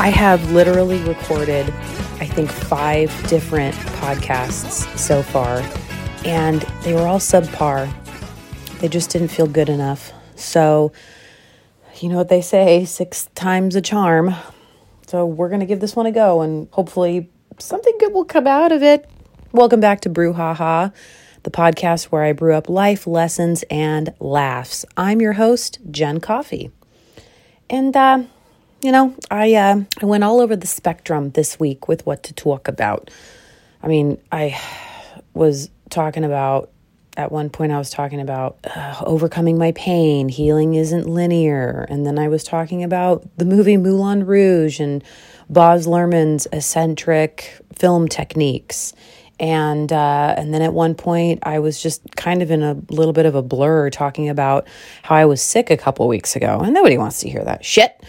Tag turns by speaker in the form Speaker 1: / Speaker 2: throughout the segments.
Speaker 1: I have literally recorded, I think, five different podcasts so far, and they were all subpar. They just didn't feel good enough. So, you know what they say six times a charm. So, we're going to give this one a go, and hopefully, something good will come out of it. Welcome back to Brew Ha Ha, the podcast where I brew up life lessons and laughs. I'm your host, Jen Coffey. And, uh, you know, I uh, I went all over the spectrum this week with what to talk about. I mean, I was talking about at one point I was talking about uh, overcoming my pain, healing isn't linear, and then I was talking about the movie Moulin Rouge and Baz Luhrmann's eccentric film techniques. And uh, and then at one point I was just kind of in a little bit of a blur talking about how I was sick a couple weeks ago, and nobody wants to hear that shit.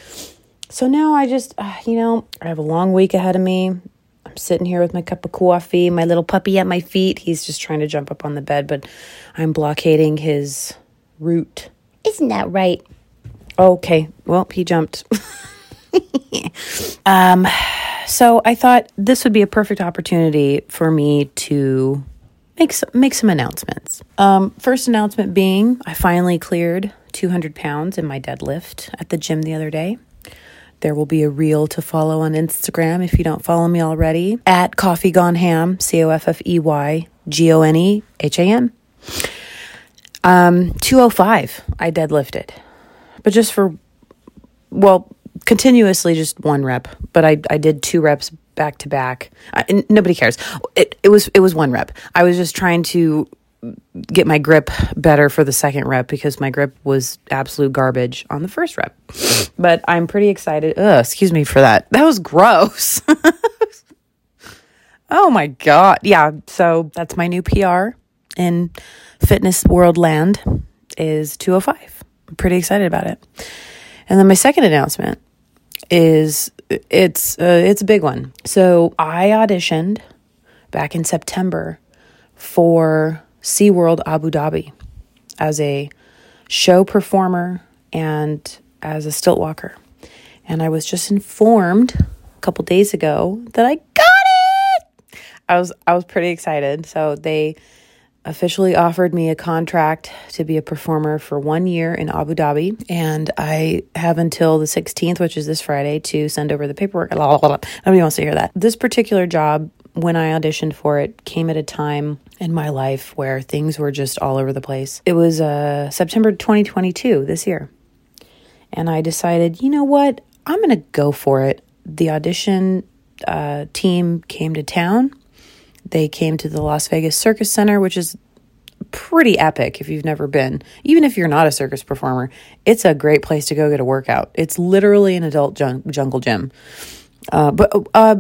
Speaker 1: So now I just, uh, you know, I have a long week ahead of me. I'm sitting here with my cup of coffee, my little puppy at my feet. He's just trying to jump up on the bed, but I'm blockading his route. Isn't that right? Okay, well, he jumped. um, so I thought this would be a perfect opportunity for me to make some, make some announcements. Um, first announcement being, I finally cleared 200 pounds in my deadlift at the gym the other day. There will be a reel to follow on Instagram if you don't follow me already at Coffey Gone Ham, C O F F E Y G O N E H A M. Um, 205, I deadlifted, but just for, well, continuously just one rep, but I, I did two reps back to back. I, nobody cares. It, it was, it was one rep. I was just trying to get my grip better for the second rep because my grip was absolute garbage on the first rep. But I'm pretty excited. Ugh, excuse me for that. That was gross. oh my God. Yeah. So that's my new PR in fitness world land is 205. I'm pretty excited about it. And then my second announcement is it's uh, it's a big one. So I auditioned back in September for SeaWorld Abu Dhabi as a show performer and as a stilt walker. And I was just informed a couple days ago that I got it. I was I was pretty excited. So they officially offered me a contract to be a performer for one year in Abu Dhabi. And I have until the 16th, which is this Friday, to send over the paperwork. Nobody wants to hear that. This particular job when I auditioned for it came at a time in my life where things were just all over the place. It was uh, September 2022, this year. And I decided, you know what? I'm going to go for it. The audition uh, team came to town. They came to the Las Vegas Circus Center, which is pretty epic if you've never been. Even if you're not a circus performer, it's a great place to go get a workout. It's literally an adult jun- jungle gym. Uh, but uh,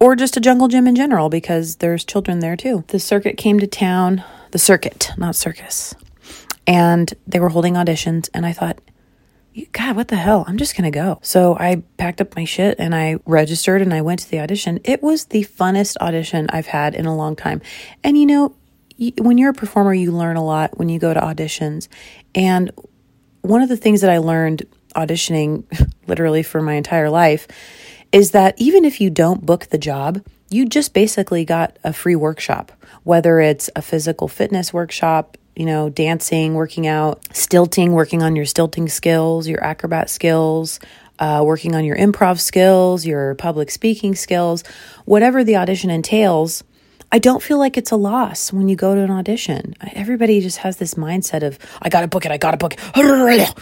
Speaker 1: or just a jungle gym in general because there's children there too. The circuit came to town, the circuit, not circus, and they were holding auditions. And I thought, God, what the hell? I'm just gonna go. So I packed up my shit and I registered and I went to the audition. It was the funnest audition I've had in a long time. And you know, when you're a performer, you learn a lot when you go to auditions. And one of the things that I learned auditioning literally for my entire life is that even if you don't book the job, you just basically got a free workshop, whether it's a physical fitness workshop, you know, dancing, working out, stilting, working on your stilting skills, your acrobat skills, uh, working on your improv skills, your public speaking skills, whatever the audition entails. I don't feel like it's a loss when you go to an audition. Everybody just has this mindset of, I gotta book it, I gotta book it.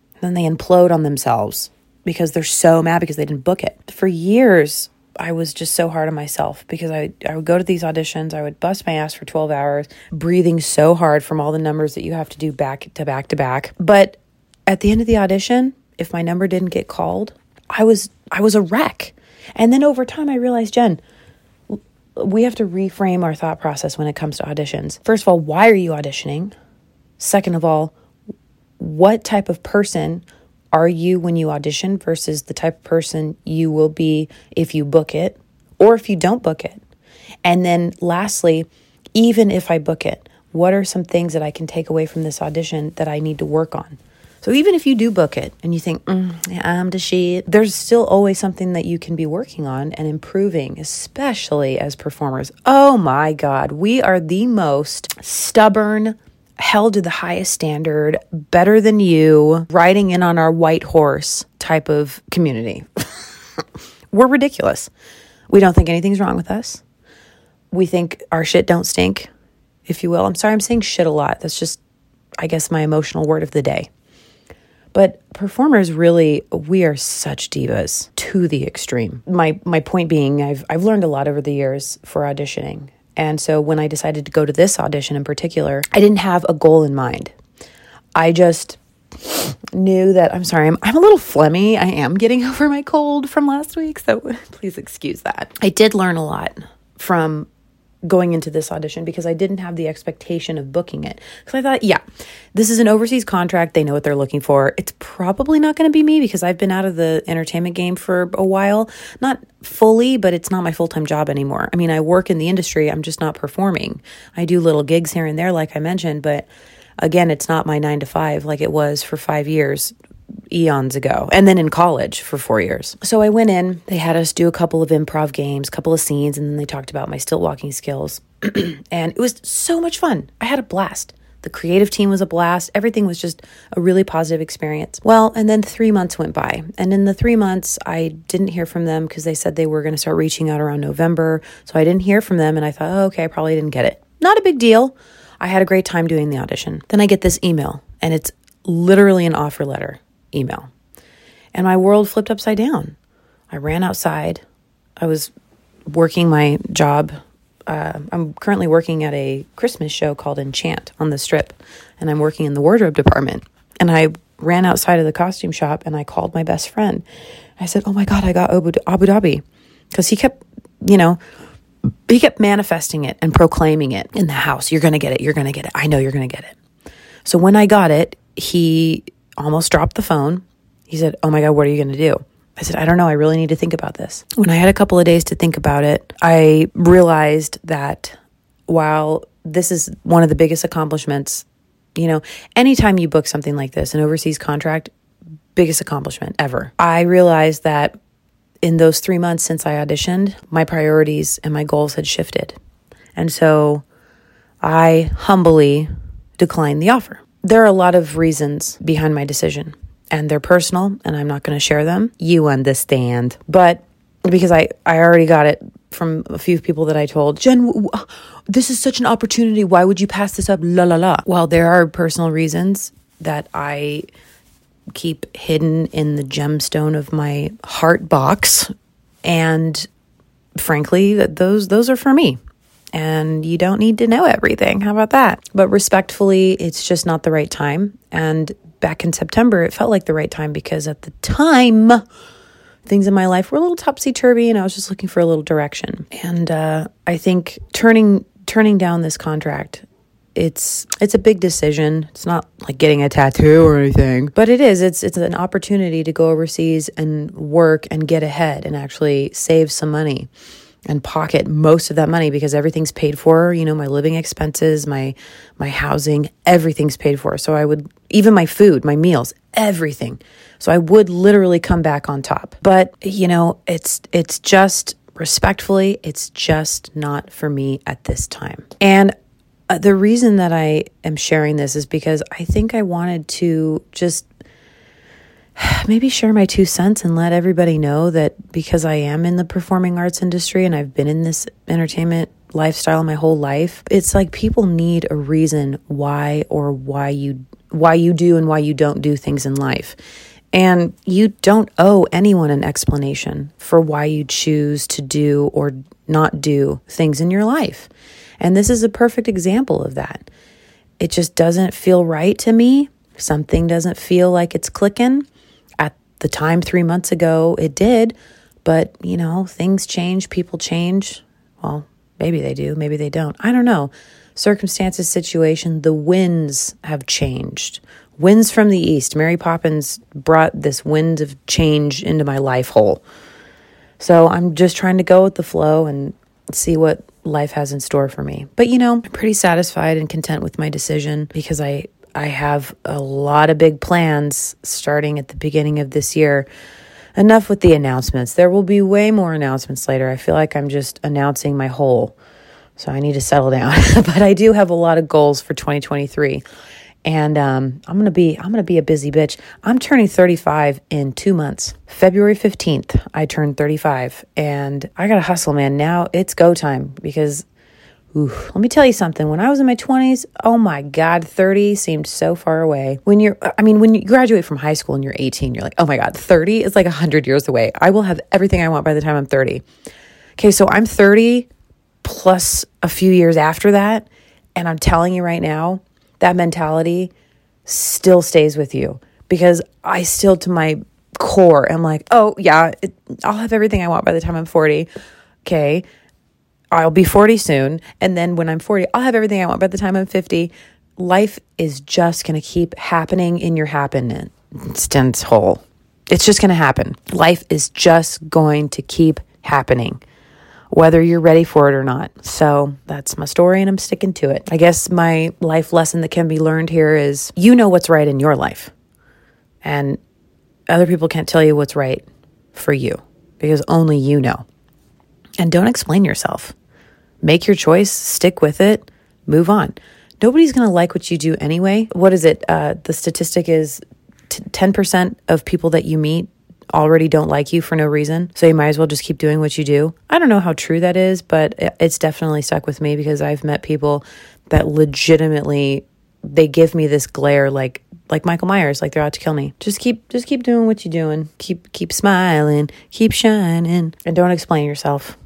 Speaker 1: then they implode on themselves because they're so mad because they didn't book it. For years, I was just so hard on myself because I, I would go to these auditions, I would bust my ass for 12 hours, breathing so hard from all the numbers that you have to do back to back to back. But at the end of the audition, if my number didn't get called, I was I was a wreck. And then over time I realized, Jen, we have to reframe our thought process when it comes to auditions. First of all, why are you auditioning? Second of all, what type of person are you when you audition versus the type of person you will be if you book it or if you don't book it? And then lastly, even if I book it, what are some things that I can take away from this audition that I need to work on? So even if you do book it and you think, mm, I'm the shit, there's still always something that you can be working on and improving, especially as performers. Oh my God, we are the most stubborn, held to the highest standard, better than you, riding in on our white horse type of community. We're ridiculous. We don't think anything's wrong with us. We think our shit don't stink, if you will. I'm sorry I'm saying shit a lot. That's just, I guess, my emotional word of the day. But performers really we are such divas to the extreme. My my point being I've I've learned a lot over the years for auditioning. And so when I decided to go to this audition in particular, I didn't have a goal in mind. I just knew that I'm sorry, I'm, I'm a little phlegmy. I am getting over my cold from last week, so please excuse that. I did learn a lot from going into this audition because I didn't have the expectation of booking it. Because I thought, yeah, this is an overseas contract. They know what they're looking for. It's probably not going to be me because I've been out of the entertainment game for a while. Not fully, but it's not my full time job anymore. I mean, I work in the industry, I'm just not performing. I do little gigs here and there, like I mentioned, but again, it's not my nine to five like it was for five years eons ago and then in college for four years. So I went in, they had us do a couple of improv games, a couple of scenes, and then they talked about my stilt walking skills. and it was so much fun. I had a blast. The creative team was a blast. Everything was just a really positive experience. Well, and then three months went by. And in the three months, I didn't hear from them because they said they were going to start reaching out around November. So I didn't hear from them. And I thought, oh, okay, I probably didn't get it. Not a big deal. I had a great time doing the audition. Then I get this email, and it's literally an offer letter email. And my world flipped upside down. I ran outside. I was working my job. Uh, I'm currently working at a Christmas show called Enchant on the strip, and I'm working in the wardrobe department. And I ran outside of the costume shop and I called my best friend. I said, Oh my God, I got Abu, Dhabi. Because he kept, you know, he kept manifesting it and proclaiming it in the house. You're going to get it. You're going to get it. I know you're going to get it. So when I got it, he almost dropped the phone. He said, Oh my God, what are you going to do? I said, I don't know. I really need to think about this. When I had a couple of days to think about it, I realized that while this is one of the biggest accomplishments, you know, anytime you book something like this, an overseas contract, biggest accomplishment ever. I realized that in those three months since I auditioned, my priorities and my goals had shifted. And so I humbly declined the offer. There are a lot of reasons behind my decision, and they're personal, and I'm not going to share them. You understand. But because I, I already got it from a few people that I told, Jen, this is such an opportunity. Why would you pass this up? La la la. Well, there are personal reasons that I keep hidden in the gemstone of my heart box. And frankly, those those are for me and you don't need to know everything. How about that? But respectfully, it's just not the right time. And back in September, it felt like the right time because at the time, things in my life were a little topsy turvy, and I was just looking for a little direction. And uh, I think turning turning down this contract it's it's a big decision. It's not like getting a tattoo or anything, but it is. It's it's an opportunity to go overseas and work and get ahead and actually save some money and pocket most of that money because everything's paid for you know my living expenses my my housing everything's paid for. So i would even my food my meals everything. So i would literally come back on top. But you know it's it's just respectfully it's just not for me at this time. And uh, the reason that i am sharing this is because i think i wanted to just maybe share my two cents and let everybody know that because I am in the performing arts industry and I've been in this entertainment lifestyle my whole life, it's like people need a reason why or why you why you do and why you don't do things in life. And you don't owe anyone an explanation for why you choose to do or not do things in your life. And this is a perfect example of that. It just doesn't feel right to me. Something doesn't feel like it's clicking the time three months ago it did, but you know, things change, people change. Well, maybe they do, maybe they don't. I don't know. Circumstances, situation, the winds have changed. Winds from the east. Mary Poppins brought this wind of change into my life hole. So I'm just trying to go with the flow and see what life has in store for me. But you know, I'm pretty satisfied and content with my decision because I I have a lot of big plans starting at the beginning of this year. Enough with the announcements. There will be way more announcements later. I feel like I'm just announcing my whole. So I need to settle down. but I do have a lot of goals for 2023 and um, I'm gonna be I'm gonna be a busy bitch. I'm turning 35 in two months. February 15th, I turned 35, and I gotta hustle, man. Now it's go time because. Ooh, let me tell you something. When I was in my 20s, oh my God, 30 seemed so far away. When you're, uh, I mean, when you graduate from high school and you're 18, you're like, oh my God, 30 is like 100 years away. I will have everything I want by the time I'm 30. Okay, so I'm 30 plus a few years after that. And I'm telling you right now, that mentality still stays with you because I still, to my core, am like, oh, yeah, it, I'll have everything I want by the time I'm 40. Okay. I'll be 40 soon. And then when I'm 40, I'll have everything I want by the time I'm 50. Life is just going to keep happening in your happiness hole. It's just going to happen. Life is just going to keep happening whether you're ready for it or not. So that's my story and I'm sticking to it. I guess my life lesson that can be learned here is you know what's right in your life. And other people can't tell you what's right for you because only you know. And don't explain yourself. Make your choice, stick with it, move on. Nobody's going to like what you do anyway. What is it? Uh, the statistic is t- 10% of people that you meet already don't like you for no reason. So you might as well just keep doing what you do. I don't know how true that is, but it's definitely stuck with me because I've met people that legitimately they give me this glare like like Michael Myers, like they're out to kill me. Just keep just keep doing what you're doing. Keep keep smiling, keep shining, and don't explain yourself.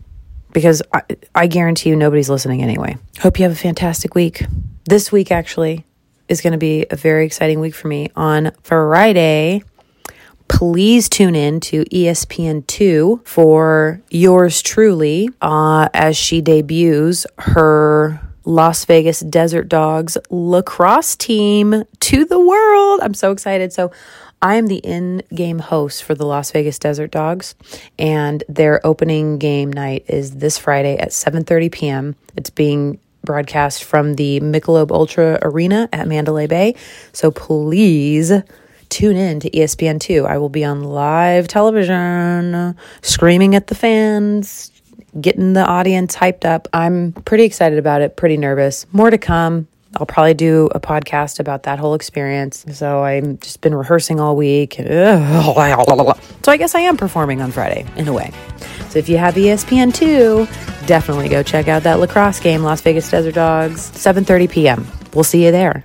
Speaker 1: Because I, I guarantee you nobody's listening anyway. Hope you have a fantastic week. This week actually is going to be a very exciting week for me. On Friday, please tune in to ESPN2 for yours truly uh, as she debuts her Las Vegas Desert Dogs lacrosse team to the world. I'm so excited. So, I am the in-game host for the Las Vegas Desert Dogs, and their opening game night is this Friday at 7:30 p.m. It's being broadcast from the Michelob Ultra Arena at Mandalay Bay. So please tune in to ESPN2. I will be on live television, screaming at the fans, getting the audience hyped up. I'm pretty excited about it, pretty nervous. More to come. I'll probably do a podcast about that whole experience. So I've just been rehearsing all week. So I guess I am performing on Friday in a way. So if you have ESPN2, definitely go check out that lacrosse game, Las Vegas Desert Dogs, 7:30 p.m. We'll see you there.